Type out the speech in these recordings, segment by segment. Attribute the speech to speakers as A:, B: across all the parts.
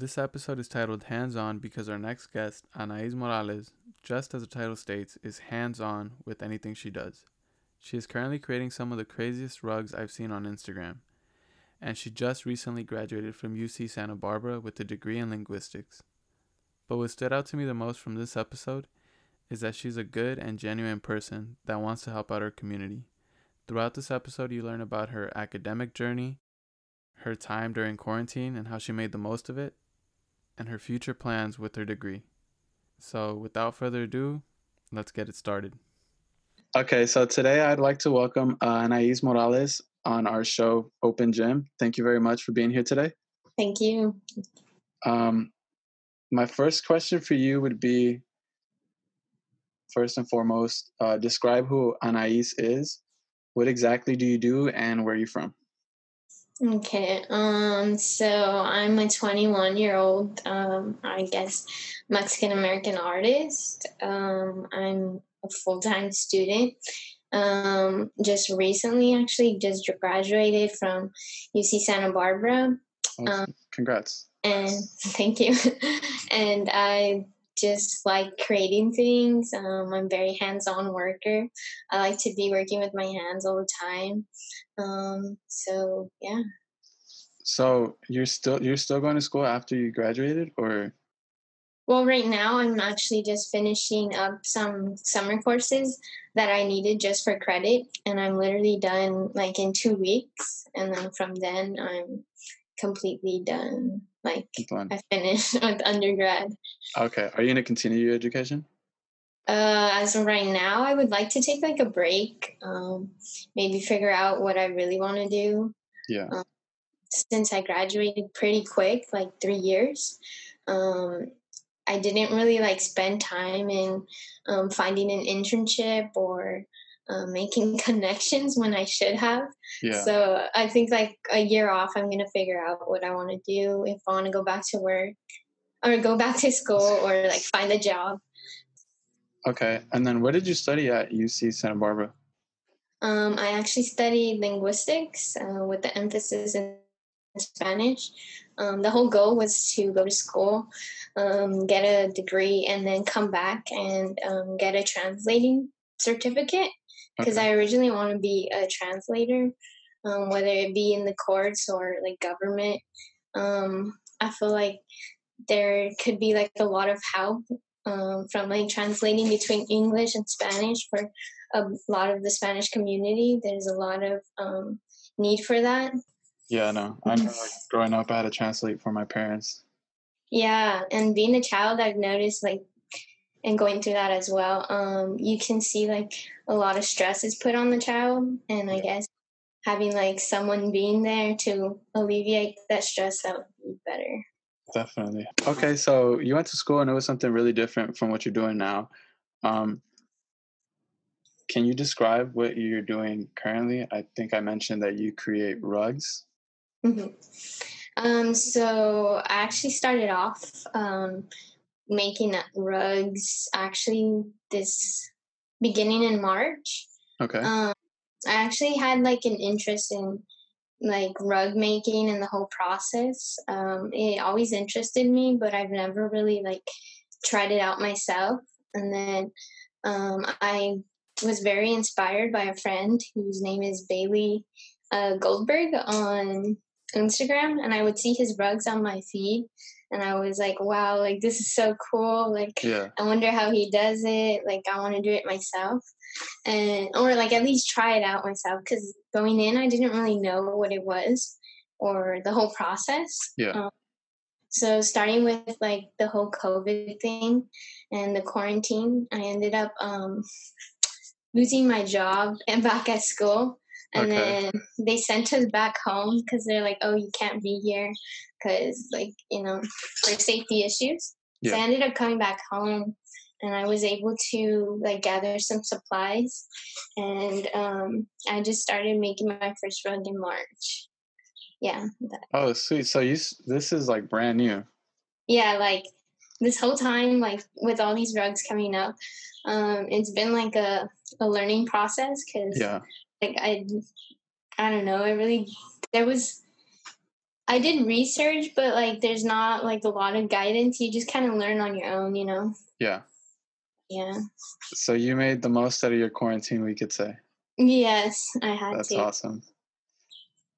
A: This episode is titled Hands On because our next guest, Anais Morales, just as the title states, is hands on with anything she does. She is currently creating some of the craziest rugs I've seen on Instagram, and she just recently graduated from UC Santa Barbara with a degree in linguistics. But what stood out to me the most from this episode is that she's a good and genuine person that wants to help out her community. Throughout this episode, you learn about her academic journey, her time during quarantine and how she made the most of it, and her future plans with her degree. So, without further ado, let's get it started. Okay, so today I'd like to welcome uh, Anais Morales on our show, Open Gym. Thank you very much for being here today.
B: Thank you.
A: Um, my first question for you would be first and foremost, uh, describe who Anais is. What exactly do you do and where are you from?
B: Okay, um, so I'm a 21 year old, um, I guess, Mexican American artist. Um, I'm a full time student. Um, just recently, actually, just graduated from UC Santa Barbara.
A: Um, Congrats.
B: And thank you. and I just like creating things. Um, I'm very hands-on worker. I like to be working with my hands all the time. Um, so yeah.
A: So you're still you're still going to school after you graduated, or?
B: Well, right now I'm actually just finishing up some summer courses that I needed just for credit, and I'm literally done like in two weeks, and then from then I'm completely done. Like Fun. I finished with undergrad.
A: Okay. Are you gonna continue your education?
B: Uh, as of right now, I would like to take like a break. Um, maybe figure out what I really want to do.
A: Yeah. Um,
B: since I graduated pretty quick, like three years, um, I didn't really like spend time in um, finding an internship or uh, making connections when I should have.
A: Yeah.
B: So I think like a year off, I'm gonna figure out what I want to do if I want to go back to work or go back to school or like find a job.
A: Okay, and then what did you study at UC Santa Barbara?
B: Um, I actually studied linguistics uh, with the emphasis in Spanish. Um, the whole goal was to go to school, um, get a degree, and then come back and um, get a translating certificate because okay. I originally want to be a translator, um, whether it be in the courts or like government. Um, I feel like there could be like a lot of help um, from like translating between English and Spanish for a lot of the Spanish community. There's a lot of um, need for that.
A: Yeah, no, I know. Like growing up, I had to translate for my parents.
B: Yeah, and being a child, I've noticed like and going through that as well um, you can see like a lot of stress is put on the child and i guess having like someone being there to alleviate that stress that would be better.
A: Definitely. Okay so you went to school and it was something really different from what you're doing now. Um, can you describe what you're doing currently? I think i mentioned that you create rugs.
B: Mm-hmm. um, so i actually started off um, making rugs actually this beginning in March.
A: Okay.
B: Um, I actually had like an interest in like rug making and the whole process. Um, it always interested me, but I've never really like tried it out myself. And then um, I was very inspired by a friend whose name is Bailey uh, Goldberg on Instagram, and I would see his rugs on my feed and I was like, wow, like this is so cool. Like,
A: yeah.
B: I wonder how he does it. Like, I want to do it myself, and or like at least try it out myself. Because going in, I didn't really know what it was or the whole process.
A: Yeah. Um,
B: so starting with like the whole COVID thing and the quarantine, I ended up um, losing my job and back at school. And okay. then they sent us back home because they're like, oh, you can't be here because like you know for safety issues yeah. so i ended up coming back home and i was able to like gather some supplies and um, i just started making my first rug in march yeah
A: that. oh sweet so you this is like brand new
B: yeah like this whole time like with all these rugs coming up um, it's been like a, a learning process because
A: yeah
B: like i i don't know i really there was I did research, but like there's not like a lot of guidance. You just kind of learn on your own, you know.
A: Yeah.
B: Yeah.
A: So you made the most out of your quarantine, we could say.
B: Yes, I had
A: That's
B: to.
A: awesome.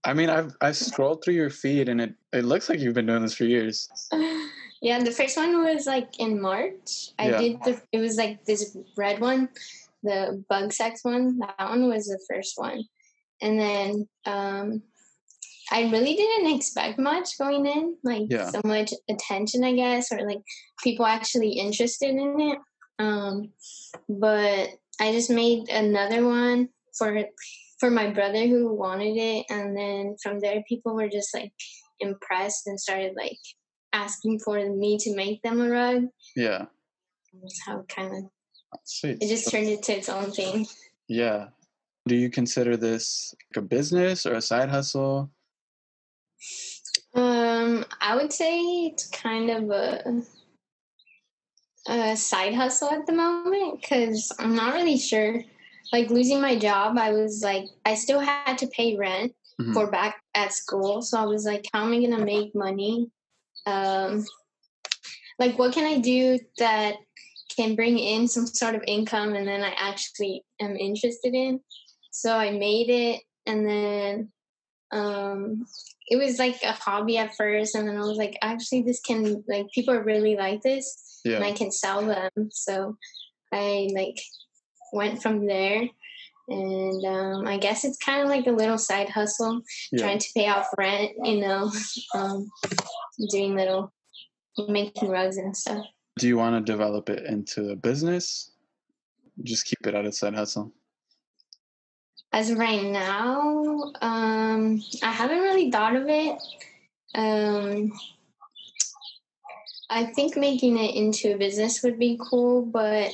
A: I mean, I've I've scrolled through your feed and it it looks like you've been doing this for years.
B: yeah, and the first one was like in March. I
A: Yeah.
B: did the. It was like this red one, the bug sex one. That one was the first one, and then um, I really didn't expect much going in, like
A: Yeah.
B: so much attention, I guess, or like people actually interested in it. Um, but I just made another one for for my brother who wanted it, and then from there, people were just like impressed and started like asking for me to make them a rug.
A: Yeah.
B: That's how it kind of
A: Sweet.
B: it just turned into its own thing.
A: Yeah. Do you consider this like a business or a side hustle?
B: Um, I would say it's kind of a a side hustle at the moment because I'm not really sure. Like losing my job, I was like, I still had to pay rent
A: Mhm.
B: for back at school, so I was like, how am I gonna make money? Um, like, what can I do that can bring in some sort of income, and then I actually am interested in? So I made it, and then um it was like a hobby at first and then i was like actually this can like people really like this and i can sell them so i like went from there and um i guess it's kind of like a little side hustle
A: Yeah.
B: trying to pay off rent you know um doing little making rugs and stuff
A: Do you want to develop it into a business? Just keep it at a side hustle.
B: as of right now um i haven't really thought of it um i think making it into a business would be cool but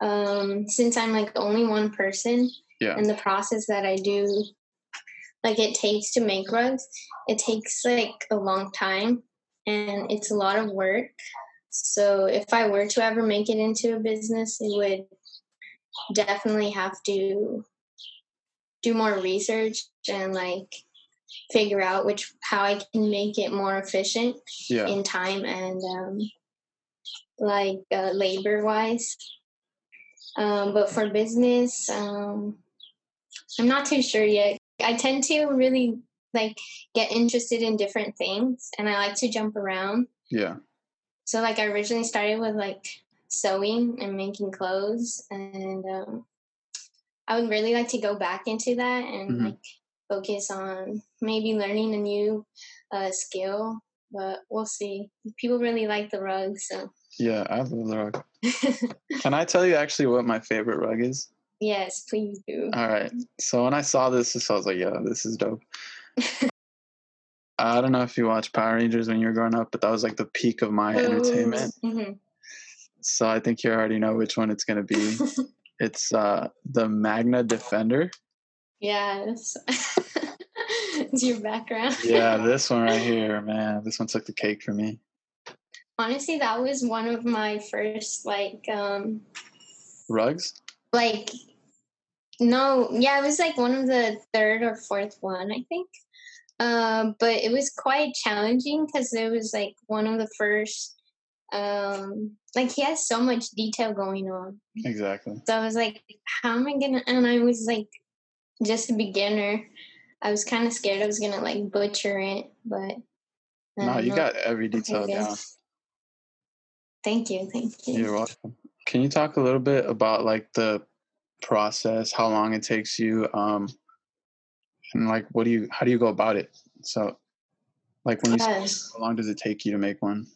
B: um since i'm like only one person
A: Yeah.
B: and the process that i do like it takes to make rugs it takes like a long time and it's a lot of work so if i were to ever make it into a business it would definitely have to do more research and like figure out which how I can make it more efficient
A: Yeah.
B: in time and um, like uh, labor wise. Um, but for business, um, I'm not too sure yet. I tend to really like get interested in different things, and I like to jump around.
A: Yeah.
B: So like I originally started with like sewing and making clothes and um, I would really like to go back into that and
A: Mhm.
B: like focus on maybe learning a new uh, skill. But we'll see. People really like the rug, so
A: Yeah. I love the rug. Can I tell you actually what my favorite rug is?
B: yes, please do.
A: All right. So when I saw this, I was like, yeah, this is dope. I don't know if you watched Power Rangers when you were growing up, but that was like the peak of my entertainment.
B: hmm
A: So I think you already know which one it's going to be. It's uh, the Magna Defender.
B: yes. it's your background.
A: Yeah, this one right here, man. This one took the cake for me.
B: Honestly, that was one of my first like um
A: Rugs?
B: like no yeah it was like one of the third or fourth one i think um but it was quite challenging because it was like one of the first um like he has so much detail going on
A: Exactly.
B: so i was like how am i gonna and i was like just a beginner i was kind of scared i was gonna like butcher it but
A: No, you
B: know.
A: got every detail
B: Okay,
A: down.
B: thank you thank you
A: You're welcome. Can you talk a little bit about like the process, how long it takes you, um, and like what do you, how do you go about it? So, like when you,
B: Yes.
A: how long does it take you to make one?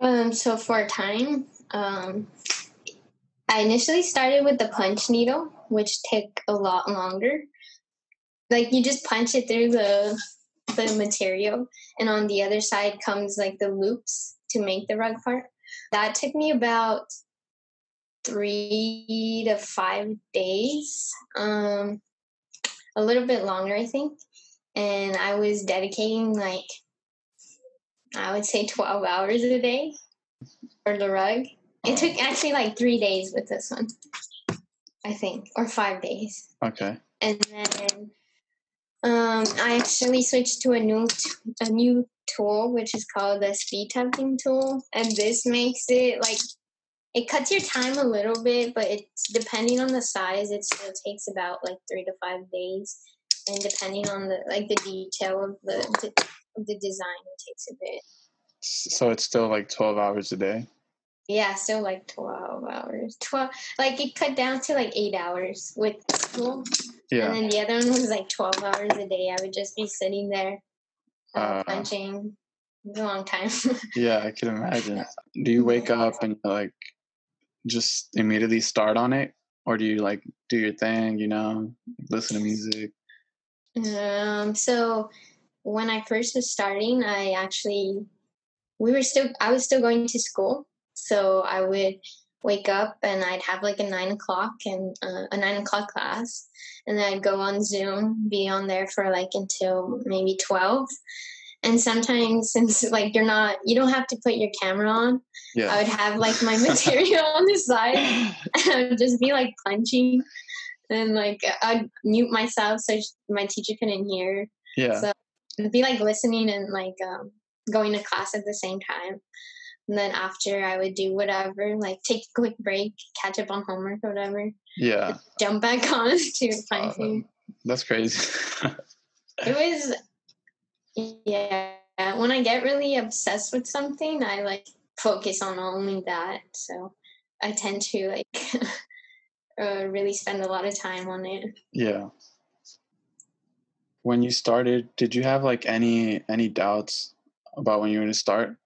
B: Um, so for time, um, I initially started with the punch needle, which took a lot longer. Like you just punch it through the the material, and on the other side comes like the loops to make the rug part. That took me about three to five days, um, a little bit longer, I think. And I was dedicating like I would say 12 hours a day for the rug. It took actually like three days with this one, I think, or five days.
A: Okay.
B: And then Um, I actually switched to a new t- a new tool, which is called the speed tufting tool, and this makes it like it cuts your time a little bit, but it's depending on the size, it still takes about like three to five days, and depending on the like the detail of the of the design, it takes a bit.
A: So it's still like twelve hours a day.
B: Yeah, still like twelve hours. Twelve, like it cut down to like eight hours with school.
A: Yeah.
B: And then the other one was like 12 hours a day. I would just be sitting there uh,
A: Uh.
B: punching. It was a long time.
A: Yeah, I can imagine. Do you wake up and like just immediately start on it, or do you like do your thing? You know, listen to music.
B: um, so when I first was starting, I actually, we were still, I was still going to school. So I would wake up and I'd have like a nine o'clock and uh, a nine o'clock class. And then I'd go on Zoom, be on there for like until maybe 12. And sometimes, since like you're not, you don't have to put your camera on,
A: yeah.
B: I would have like my material on the side. and I would just be like punching. And like I'd mute myself so my teacher couldn't hear.
A: yeah.
B: So I'd be like listening and like um, going to class at the same time. And then after I would do whatever, like take a quick break, catch up on homework or whatever,
A: Yeah.
B: jump back on to punching.
A: That's crazy.
B: it was yeah when i get really obsessed with something i like focus on only that so i tend to like uh, really spend a lot of time on it
A: yeah. When you started, did you have like any any doubts about when you were going to start?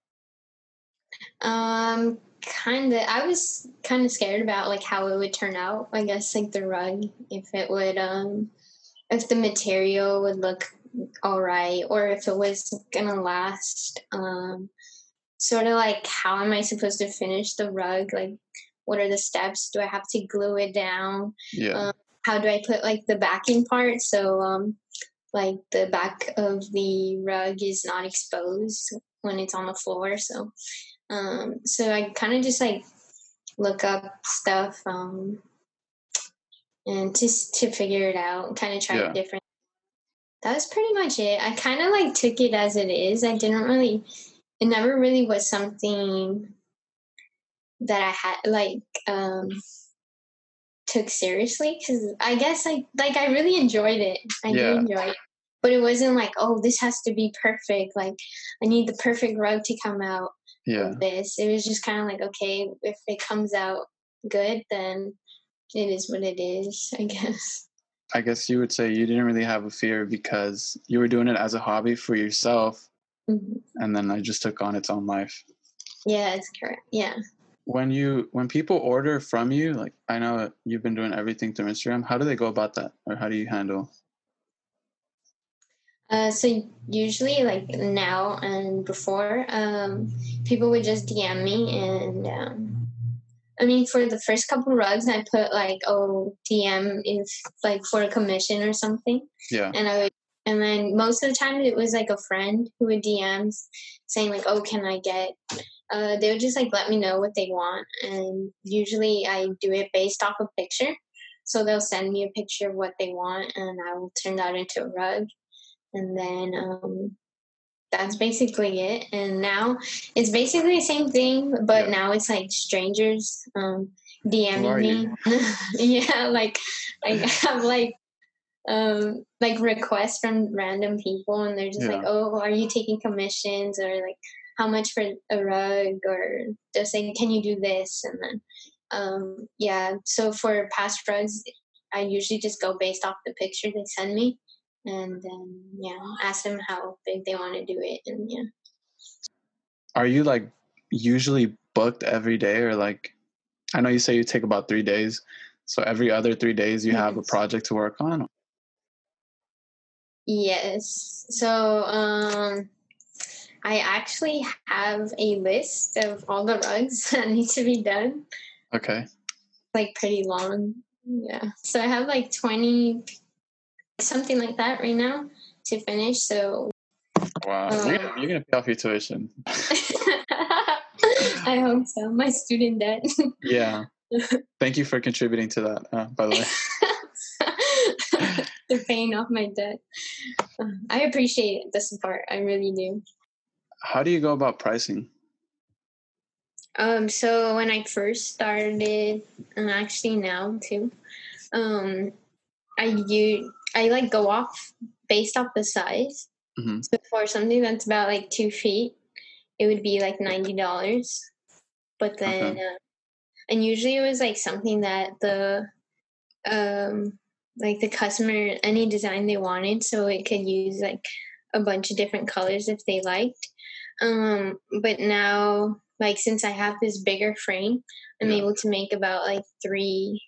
B: um kind of i was kind of scared about like how it would turn out i guess like the rug if it would um if the material would look all right. Or if it was gonna last um sort of like how am i supposed to finish the rug? Like what are the steps? Do i have to glue it down?
A: Yeah.
B: Um, how do i put like the backing part? So um like the back of the rug is not exposed when it's on the floor. So um so i kind of just like look up stuff um and just to figure it out kind of try
A: Yeah.
B: different that was pretty much it. I kind of like took it as it is. I didn't really it never really was something that i had like um took seriously because i guess like like i really enjoyed it. I
A: Yeah.
B: did enjoy it. But it wasn't like oh this has to be perfect. Like i need the perfect rug to come out
A: Yeah.
B: of this. It was just kind of like okay if it comes out good then it is what it is i guess
A: I guess you would say you didn't really have a fear because you were doing it as a hobby for yourself,
B: Mhm.
A: and then it just took on its own life.
B: yeah it's correct yeah
A: When you when people order from you, like I know you've been doing everything through Instagram. How do they go about that, or how do you handle?
B: Uh, so usually, like now and before, um, people would just DM me, and um, I mean, for the first couple rugs, I put like, "Oh, DM if like for a commission or something,"
A: Yeah.
B: and I would, and then most of the time it was like a friend who would DM saying like, "Oh, can I get?" Uh, they would just like let me know what they want, and usually I do it based off a picture. So they'll send me a picture of what they want, and I will turn that into a rug and then um, that's basically it. And now it's basically the same thing, but
A: Yeah.
B: now it's like strangers um, DMing me. yeah, like I have like um like requests from random people, and they're just like, "Oh, are you taking commissions?" or like, "How much for a rug?" or they're saying, "Can you do this?" and then um yeah. So for past rugs, I usually just go based off the picture they send me and then yeah, ask them how big they want to do it, and yeah.
A: Are you like usually booked every day, or like I know you say you take about three days, so every other three days you have a project to work on.
B: Yes. So um, I actually have a list of all the rugs that need to be done,
A: Okay.
B: like pretty long. Yeah. So I have like twenty, something like that right now to finish. So
A: Wow.
B: Um,
A: you're, gonna, you're gonna pay off your tuition.
B: I hope so. My student debt.
A: Yeah. Thank you for contributing to that. Uh, by the way.
B: They're paying off my debt. I appreciate the support. I really do.
A: How do you go about pricing?
B: Um, so when I first started, and actually now too, um, I you I like go off based off the size.
A: Mm-hmm.
B: So for something that's about like two feet, it would be like ninety dollars. But then,
A: Okay.
B: uh, and usually it was like something that the, um, like the customer any design they wanted, so it could use like a bunch of different colors if they liked. Um, but now, like since I have this bigger frame, I'm
A: Yeah.
B: able to make about like three,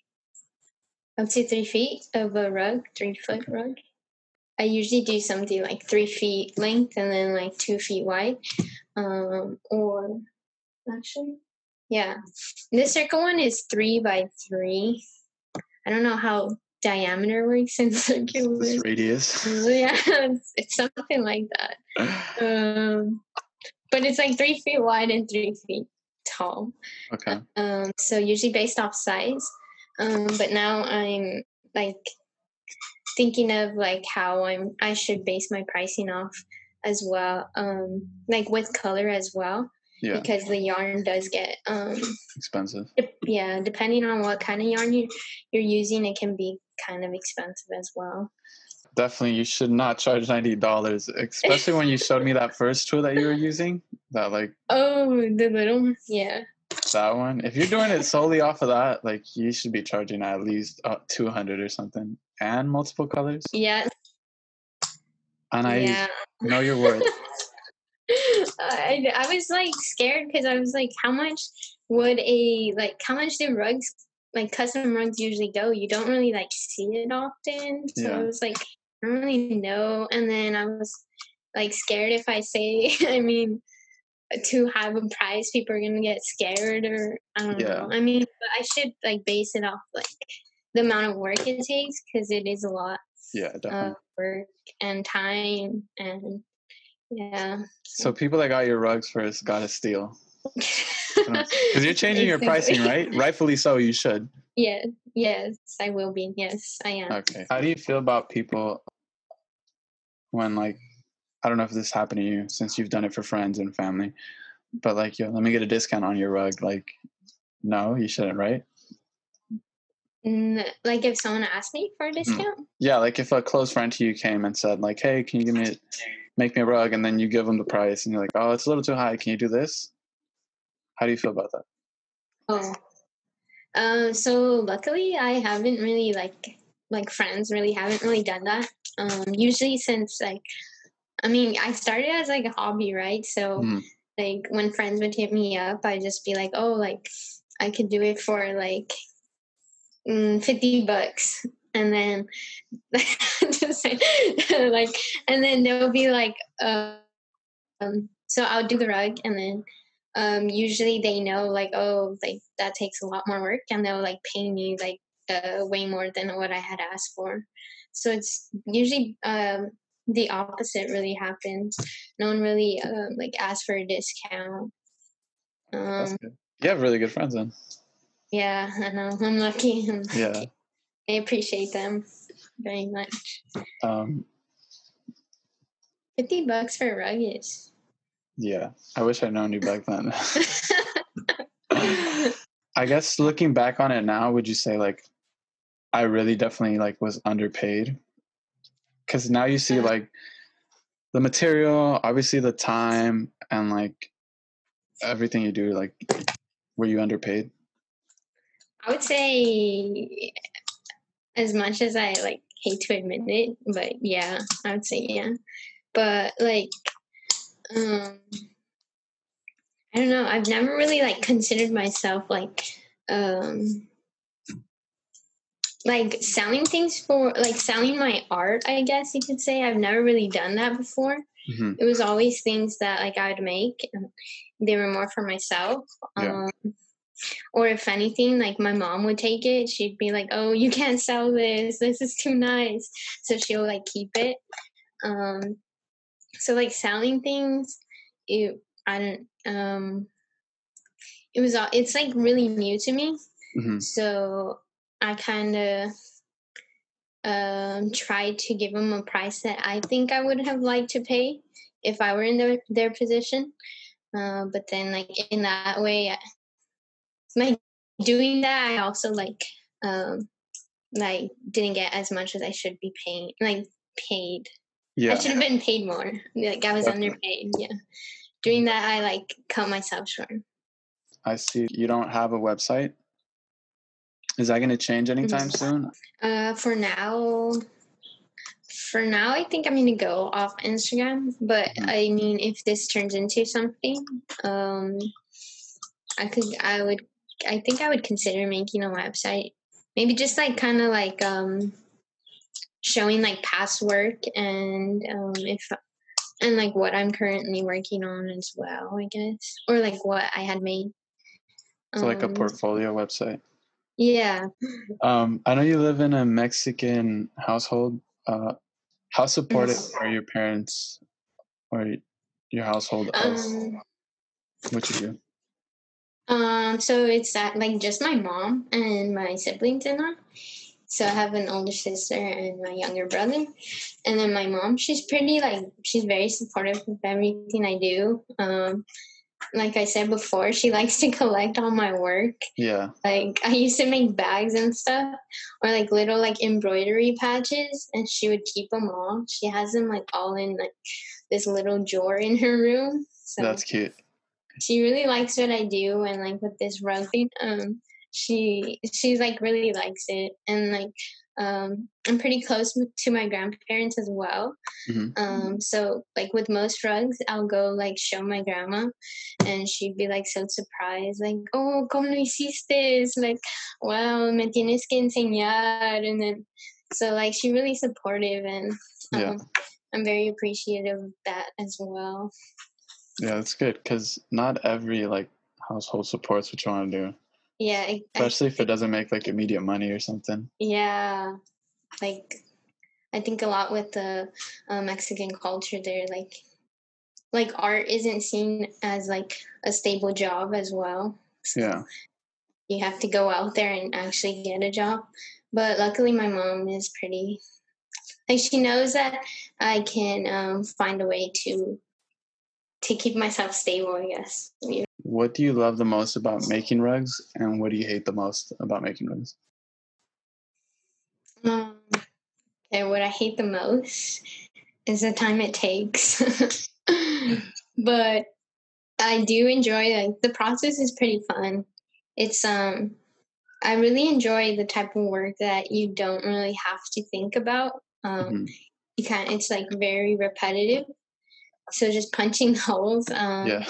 B: up to three feet of a rug, three foot rug. I usually do something like three feet length and then like two feet wide. Um, or actually, yeah, this circle one is three by three. I don't know how diameter works in circular.
A: This radius.
B: yeah, it's, it's something like that. Um, but it's like three feet wide and three feet tall.
A: okay.
B: Um, so usually based off size. Um, but now I'm like thinking of like how I'm I should base my pricing off as well. Um, like with color as well.
A: Yeah.
B: Because the yarn does get um
A: Expensive.
B: yeah, depending on what kind of yarn you you're using, it can be kind of expensive as well.
A: Definitely, you should not charge ninety dollars, especially when you showed me that first tool that you were using. That like
B: Oh, the little yeah.
A: That one. If you're doing it solely off of that, like you should be charging at least uh, two hundred or something, and multiple colors.
B: Yeah.
A: And I
B: yeah.
A: know your worth.
B: I, I was like scared because I was like, how much would a like how much do rugs like custom rugs usually go? You don't really like see it often, so
A: Yeah.
B: I was like, I don't really know. And then I was like scared if I say, I mean, too high of a price, people are gonna get scared or I don't
A: Yeah.
B: know. I mean, but I should like base it off like the amount of work it takes because it is a lot
A: Yeah, definitely.
B: of work and time and yeah.
A: so people that got your rugs first got to steal because you're changing your pricing, right? Rightfully so. You should.
B: Yeah, yes, I will be. Yes, I am.
A: Okay. How do you feel about people when like I don't know if this happened to you since you've done it for friends and family, but like yo, let me get a discount on your rug. Like, no, you shouldn't, right?
B: Like if someone asked me for a
A: Mm-hmm.
B: discount,
A: Yeah, like if a close friend to you came and said like, "Hey, can you give me a, make me a rug?" and then you give them the price, and you're like, "Oh, it's a little too high. Can you do this?" How do you feel about that?
B: oh, um, so luckily I haven't really like like friends really haven't really done that. Um, usually since like, I mean, I started as like a hobby, right? So
A: Mhm.
B: like when friends would hit me up, I'd just be like, oh, like I could do it for like mm, 50 bucks. And then just like, and then they'll be like, uh, um, so I'll do the rug and then um, usually they know like, oh, like that takes a lot more work and they'll like pay me like uh, way more than what I had asked for. So it's usually um, the opposite really happens. No one really um, like asks for a discount. Um.
A: You have really good friends then.
B: yeah, I know. I'm lucky. I'm
A: Yeah.
B: lucky. I appreciate them very much.
A: Um,
B: 50 bucks for a rug is.
A: yeah. I wish I'd known you back then. I guess looking back on it now, would you say like I really definitely like was underpaid? Because now you see like the material, obviously the time, and like everything you do. Like, were you underpaid?
B: I would say, as much as I like hate to admit it, but yeah, I would say yeah. But like, um, I don't know. I've never really like considered myself like, um, like selling things for like selling my art. I guess you could say I've never really done that before.
A: hmm
B: it was always things that like I would make and they were more for myself.
A: Yeah.
B: Um or if anything, like my mom would take it, she'd be like, Oh, you can't sell this, this is too nice. So she'll like keep it. Um so like selling things, it I don't um it was all it's like really new to me.
A: hmm
B: So I kind of um, tried to give them a price that I think I would have liked to pay if I were in their their position. Uh, but then, like in that way, like doing that, I also like um, like didn't get as much as I should be paying, like paid.
A: Yeah.
B: I should have been paid more. Like I was
A: Definitely.
B: underpaid. Yeah. Doing that, I like cut myself short.
A: I see you don't have a website. Is that going to change anytime soon?
B: Uh, for now, for now, I think I'm gonna go off Instagram. But
A: Mhm.
B: I mean, if this turns into something, um, I could, I would, I think I would consider making a website. Maybe just like kind of like um, showing like past work and um, if and like what I'm currently working on as well, I guess, or like what I had made.
A: So like a
B: Um,
A: portfolio website.
B: Yeah.
A: Um, I know you live in a Mexican household. Uh, how supportive are your parents or your household of
B: Um,
A: what you do?
B: Um, so it's that like just my mom and my siblings and I. So I have an older sister and my younger brother. And then my mom, she's pretty like she's very supportive of everything I do. Um like I said before, she likes to collect all my work.
A: Yeah.
B: Like I used to make bags and stuff or like little like embroidery patches and she would keep them all. She has them like all in like this little drawer in her room. So
A: That's cute.
B: she really likes what I do and like with this rug thing. um she she's like really likes it and like um I'm pretty close to my grandparents as well.
A: Mhm.
B: um so like with most rugs I'll go like show my grandma and she'd be like so surprised like oh como lo hiciste? Like wow me tienes que enseñar. And then so like she's really supportive and um,
A: Yeah.
B: I'm very appreciative of that as well.
A: Yeah, that's good because not every like household supports what you want to do,
B: yeah I, I
A: especially if it doesn't make like immediate money or something.
B: Yeah, like I think a lot with the uh, Mexican culture, there like like art isn't seen as like a stable job as well. So
A: Yeah.
B: you have to go out there and actually get a job. But luckily, my mom is pretty like she knows that I can um, find a way to to keep myself stable. I guess. Yeah.
A: What do you love the most about making rugs, and what do you hate the most about making rugs?
B: Um, and what I hate the most is the time it takes. but I do enjoy like the process is pretty fun. It's um I really enjoy the type of work that you don't really have to think about. Um
A: Mhm.
B: you kind it's like very repetitive. So just punching holes. Um
A: Yeah.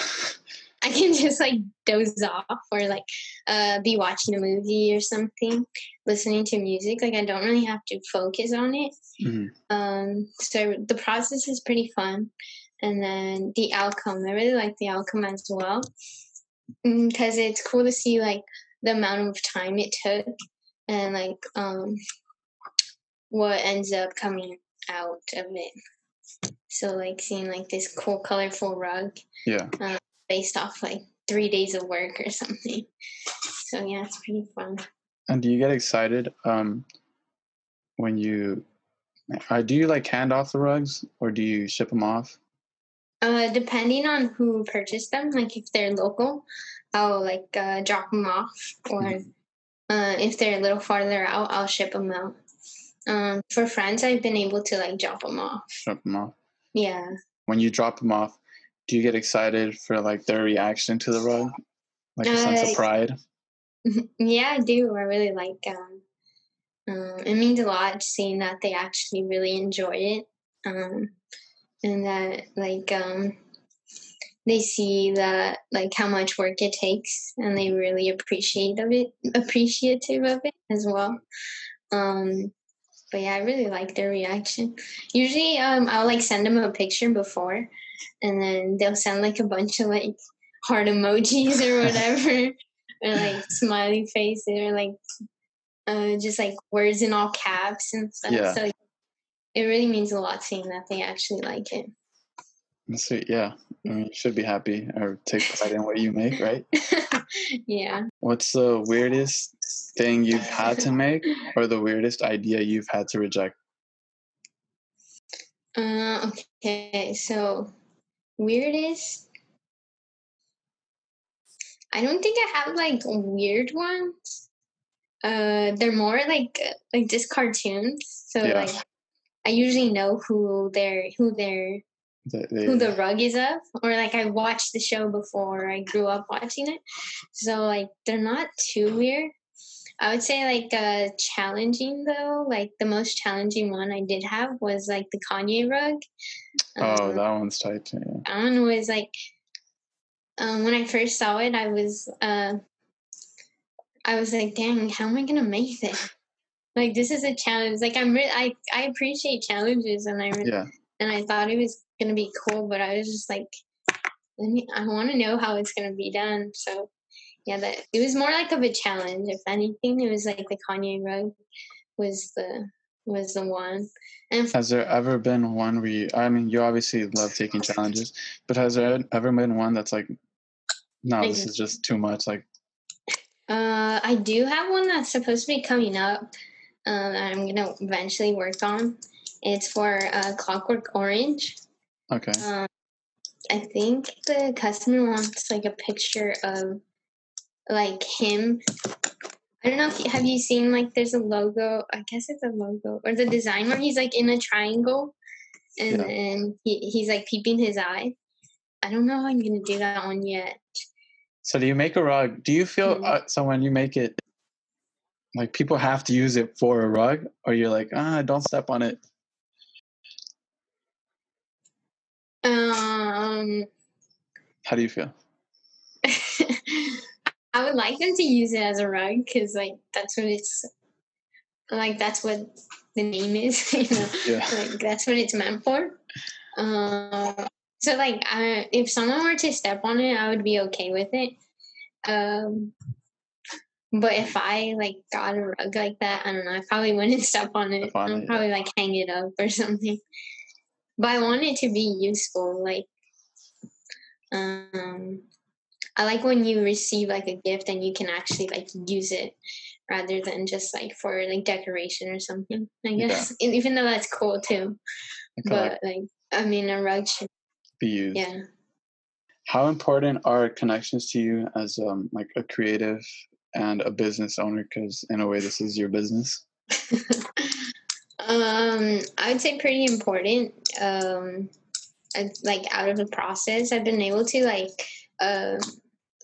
B: I can just like doze off or like uh, be watching a movie or something, listening to music. Like I don't really have to focus on it.
A: Mhm.
B: Um, so the process is pretty fun, and then the outcome. I really like the outcome as well because it's cool to see like the amount of time it took and like um what ends up coming out of it. So like seeing like this cool colorful rug
A: Yeah.
B: Based off like three days of work or something. So yeah, it's pretty fun.
A: And do you get excited um, when you uh, do you like hand off the rugs or do you ship them off?
B: Uh, depending on who purchased them, like if they're local, I'll like uh, drop them off, or uh, if they're a little farther out, I'll ship them out. Um, for friends, I've been able to like drop them off.
A: Drop them off.
B: Yeah,
A: When you drop them off, do you get excited for like their reaction to the rug, like a sense
B: Uh,
A: of pride?
B: yeah, I do. I really like. Um, um, it means a lot seeing that they actually really enjoy it, um, and that like um, they see that like how much work it takes, and they really appreciate of it, appreciative of it as well. Um, but yeah, I really like their reaction. Usually, um, I'll like send them a picture before, and then they'll send like a bunch of like heart emojis or whatever, or like smiley faces, or like uh, just like words in all caps and stuff.
A: Yeah.
B: So it really means a lot seeing that they actually like it.
A: Sweet, yeah. I mean, you should be happy or take pride in what you make, right?
B: yeah.
A: What's the weirdest thing you've had to make or the weirdest idea you've had to reject?
B: Uh, okay, so weirdest. I don't think I have like weird ones. Uh, they're more like like just cartoons. So
A: Yeah.
B: like, I usually know who they're who they're
A: They- they-
B: who the rug is of, or like I watched the show before. I grew up watching it, so like they're not too weird. I would say like uh challenging though. Like the most challenging one I did have was like the Kanye rug.
A: oh,
B: Um,
A: that one's tight too. Yeah.
B: that one was like um, when I first saw it, I was uh, I was like, dang, how am I gonna make this? Like this is a challenge. Like I'm re- I I appreciate challenges, and I re-
A: Yeah.
B: and I thought it was gonna be cool, but I was just like, let me. I want to know how it's gonna be done. So yeah, that it was more like of a challenge. If anything, it was like the Kanye rug was the was the one. And
A: Has there ever been one where you, I mean, you obviously love taking challenges, but has there ever been one that's like, no, this is just too much? Like,
B: Uh, I do have one that's supposed to be coming up. Um, that I'm gonna eventually work on. It's for uh, Clockwork Orange.
A: okay.
B: Um, I think the customer wants like a picture of like him. I don't know if you, have you seen like there's a logo. I guess it's a logo or the design where he's like in a triangle, and
A: Yeah.
B: then he, he's like peeping his eye. I don't know how I'm gonna do that one yet.
A: So do you make a rug? Do you feel,
B: Mhm.
A: uh, so when you make it, like people have to use it for a rug or you're like, ah, don't step on it.
B: Um.
A: How do you feel?
B: I would like them to use it as a rug because, like, that's what it's like. That's what the name is. You know,
A: Yeah.
B: like that's what it's meant for. Um, so, like, I, if someone were to step on it, I would be okay with it. Um, but if I like got a rug like that, I don't know. I probably wouldn't step on it. I'd probably like hang it up or something. But I want it to be useful. Like, um, I like when you receive like a gift and you can actually like use it rather than just like for like decoration or something. I guess E- even though that's cool too. But like, I mean, a rug should.
A: be used.
B: Yeah.
A: How important are connections to you as um, like a creative and a business owner? Because in a way, this is your business.
B: um, I would say pretty important. Um, I, like out of the process, I've been able to like, uh,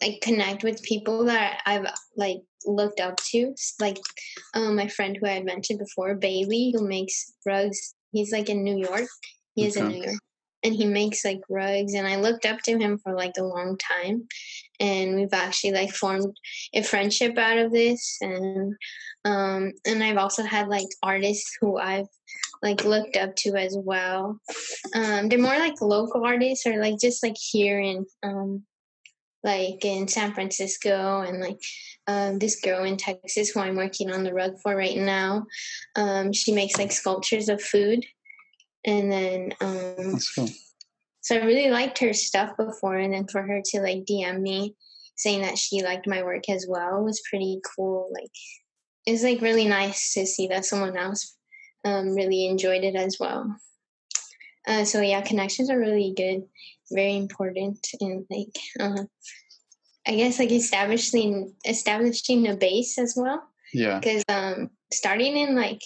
B: like connect with people that I've like looked up to. Like, um, my friend who I had mentioned before, Bailey, who makes rugs. He's like in New York. He is in New York, and he makes like rugs. And I looked up to him for like a long time, and we've actually like formed a friendship out of this. And um, and I've also had like artists who I've like looked up to as well. Um, they're more like local artists or like just like here in um, like in San Francisco and like um, this girl in Texas who I'm working on the rug for right now. Um, she makes like sculptures of food, and then um,
A: cool.
B: so I really liked her stuff before, and then for her to like DM me saying that she liked my work as well was pretty cool. Like it was like really nice to see that someone else um, really enjoyed it as well. Uh, so yeah, connections are really good, very important, and like uh, I guess like establishing establishing a base as well.
A: Yeah.
B: because um starting in like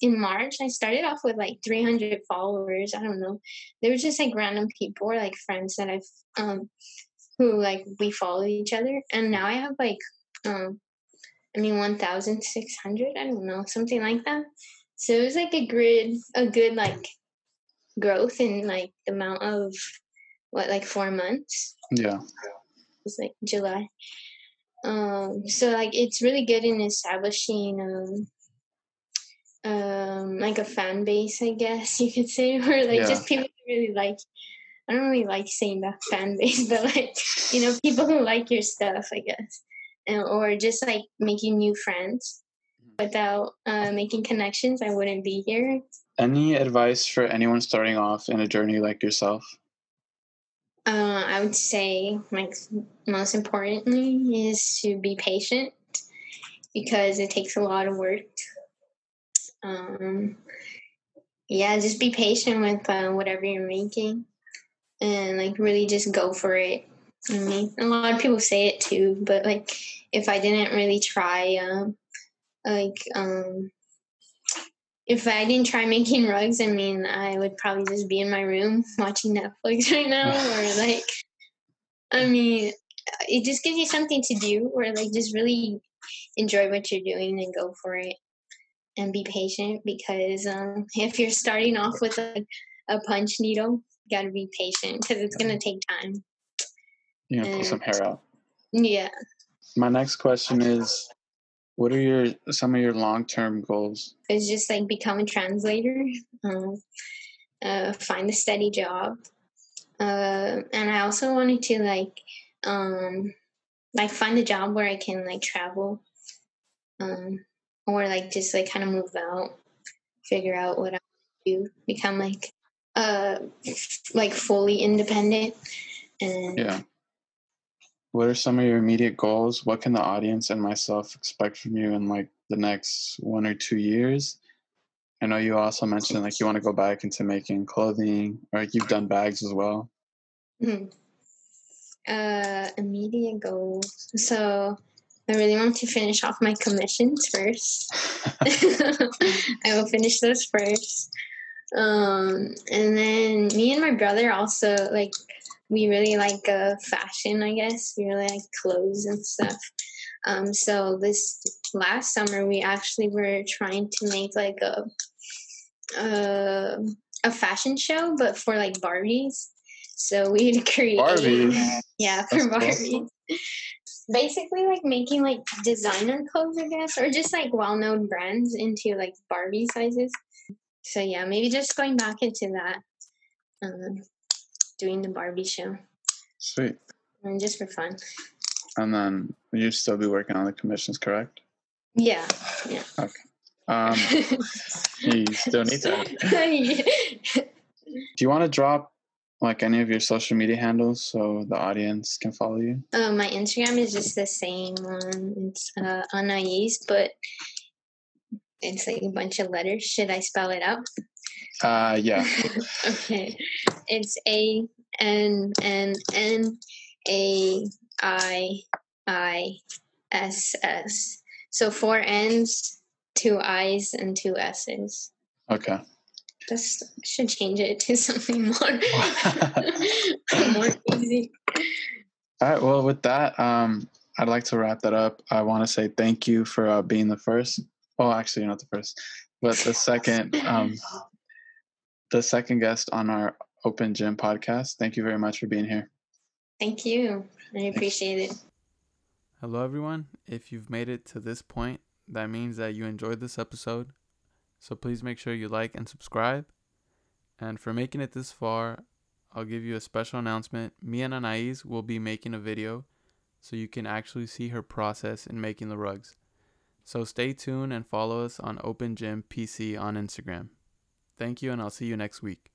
B: in march i started off with like 300 followers. I don't know. They were just like random people or like friends that i've um who like we follow each other. And now i have like um i mean 1600 i don't know something like that. So it was like a grid a good like growth in like the amount of what like four months
A: Yeah.
B: It was like July. Um, so like it's really good in establishing um, um, like a fan base, I guess you could say, or like
A: Yeah.
B: just people who really like. I don't really like saying that fan base, but like you know, people who like your stuff, I guess, and, or just like making new friends. Without uh, making connections, I wouldn't be here.
A: Any advice for anyone starting off in a journey like yourself?
B: Uh, I would say, like, most importantly, is to be patient because it takes a lot of work. Um, yeah, just be patient with uh, whatever you're making and like really just go for it. I mean, a lot of people say it too, but like if I didn't really try, um, like um, if I didn't try making rugs, I mean, I would probably just be in my room watching Netflix right now, or like, I mean, it just gives you something to do, or like just really enjoy what you're doing and go for it, and be patient because um, if you're starting off with a, a punch needle, you got to be patient because it's gonna take time.
A: You know, pull some hair out.
B: Yeah.
A: My next question is what are your some of your long term goals?
B: It's just like become a translator, um, uh, find a steady job, uh, and I also wanted to like um, like find a job where I can like travel, um, or like just like kind of move out, figure out what I do, become like uh like fully independent, and
A: yeah what are some of your immediate goals? What can the audience and myself expect from you in like the next one or two years? I know you also mentioned like you want to go back into making clothing, or like you've done bags as well.
B: Mm-hmm. Uh, immediate goals. So I really want to finish off my commissions first. I will finish those first. Um, and then me and my brother also like we really like uh, fashion, I guess. We really like clothes and stuff. Um, so this last summer, we actually were trying to make like a uh, a fashion show, but for like Barbies. So we'd create
A: Barbies.
B: Yeah, for Barbies. Cool. Basically, like making like designer clothes, I guess, or just like well-known brands into like Barbie sizes. So yeah, maybe just going back into that. Um, doing the Barbie show.
A: Sweet.
B: And just for fun.
A: And then you still be working on the commissions, correct?
B: Yeah. Yeah.
A: Okay. Um, you still need to. Do you want to drop like any of your social media handles so the audience can follow you?
B: Uh, my Instagram is just the same one. It's uh, Anais, but it's like a bunch of letters. Should I spell it out?
A: Uh, yeah.
B: okay. It's A N N N A I I S S. So four N's, two I's, and two S's.
A: Okay.
B: This should change it to something more more easy.
A: All right. Well, with that, um, I'd like to wrap that up. I want to say thank you for uh, being the first. Well, actually, you're not the first, but the second um, the second guest on our Open Gym podcast. Thank you very much for being here.
B: Thank you. I appreciate it.
A: Hello, everyone. If you've made it to this point, that means that you enjoyed this episode. So please make sure you like and subscribe. And for making it this far, I'll give you a special announcement. Me and Anais will be making a video so you can actually see her process in making the rugs. So stay tuned and follow us on Open Gym PC on Instagram. Thank you, and I'll see you next week.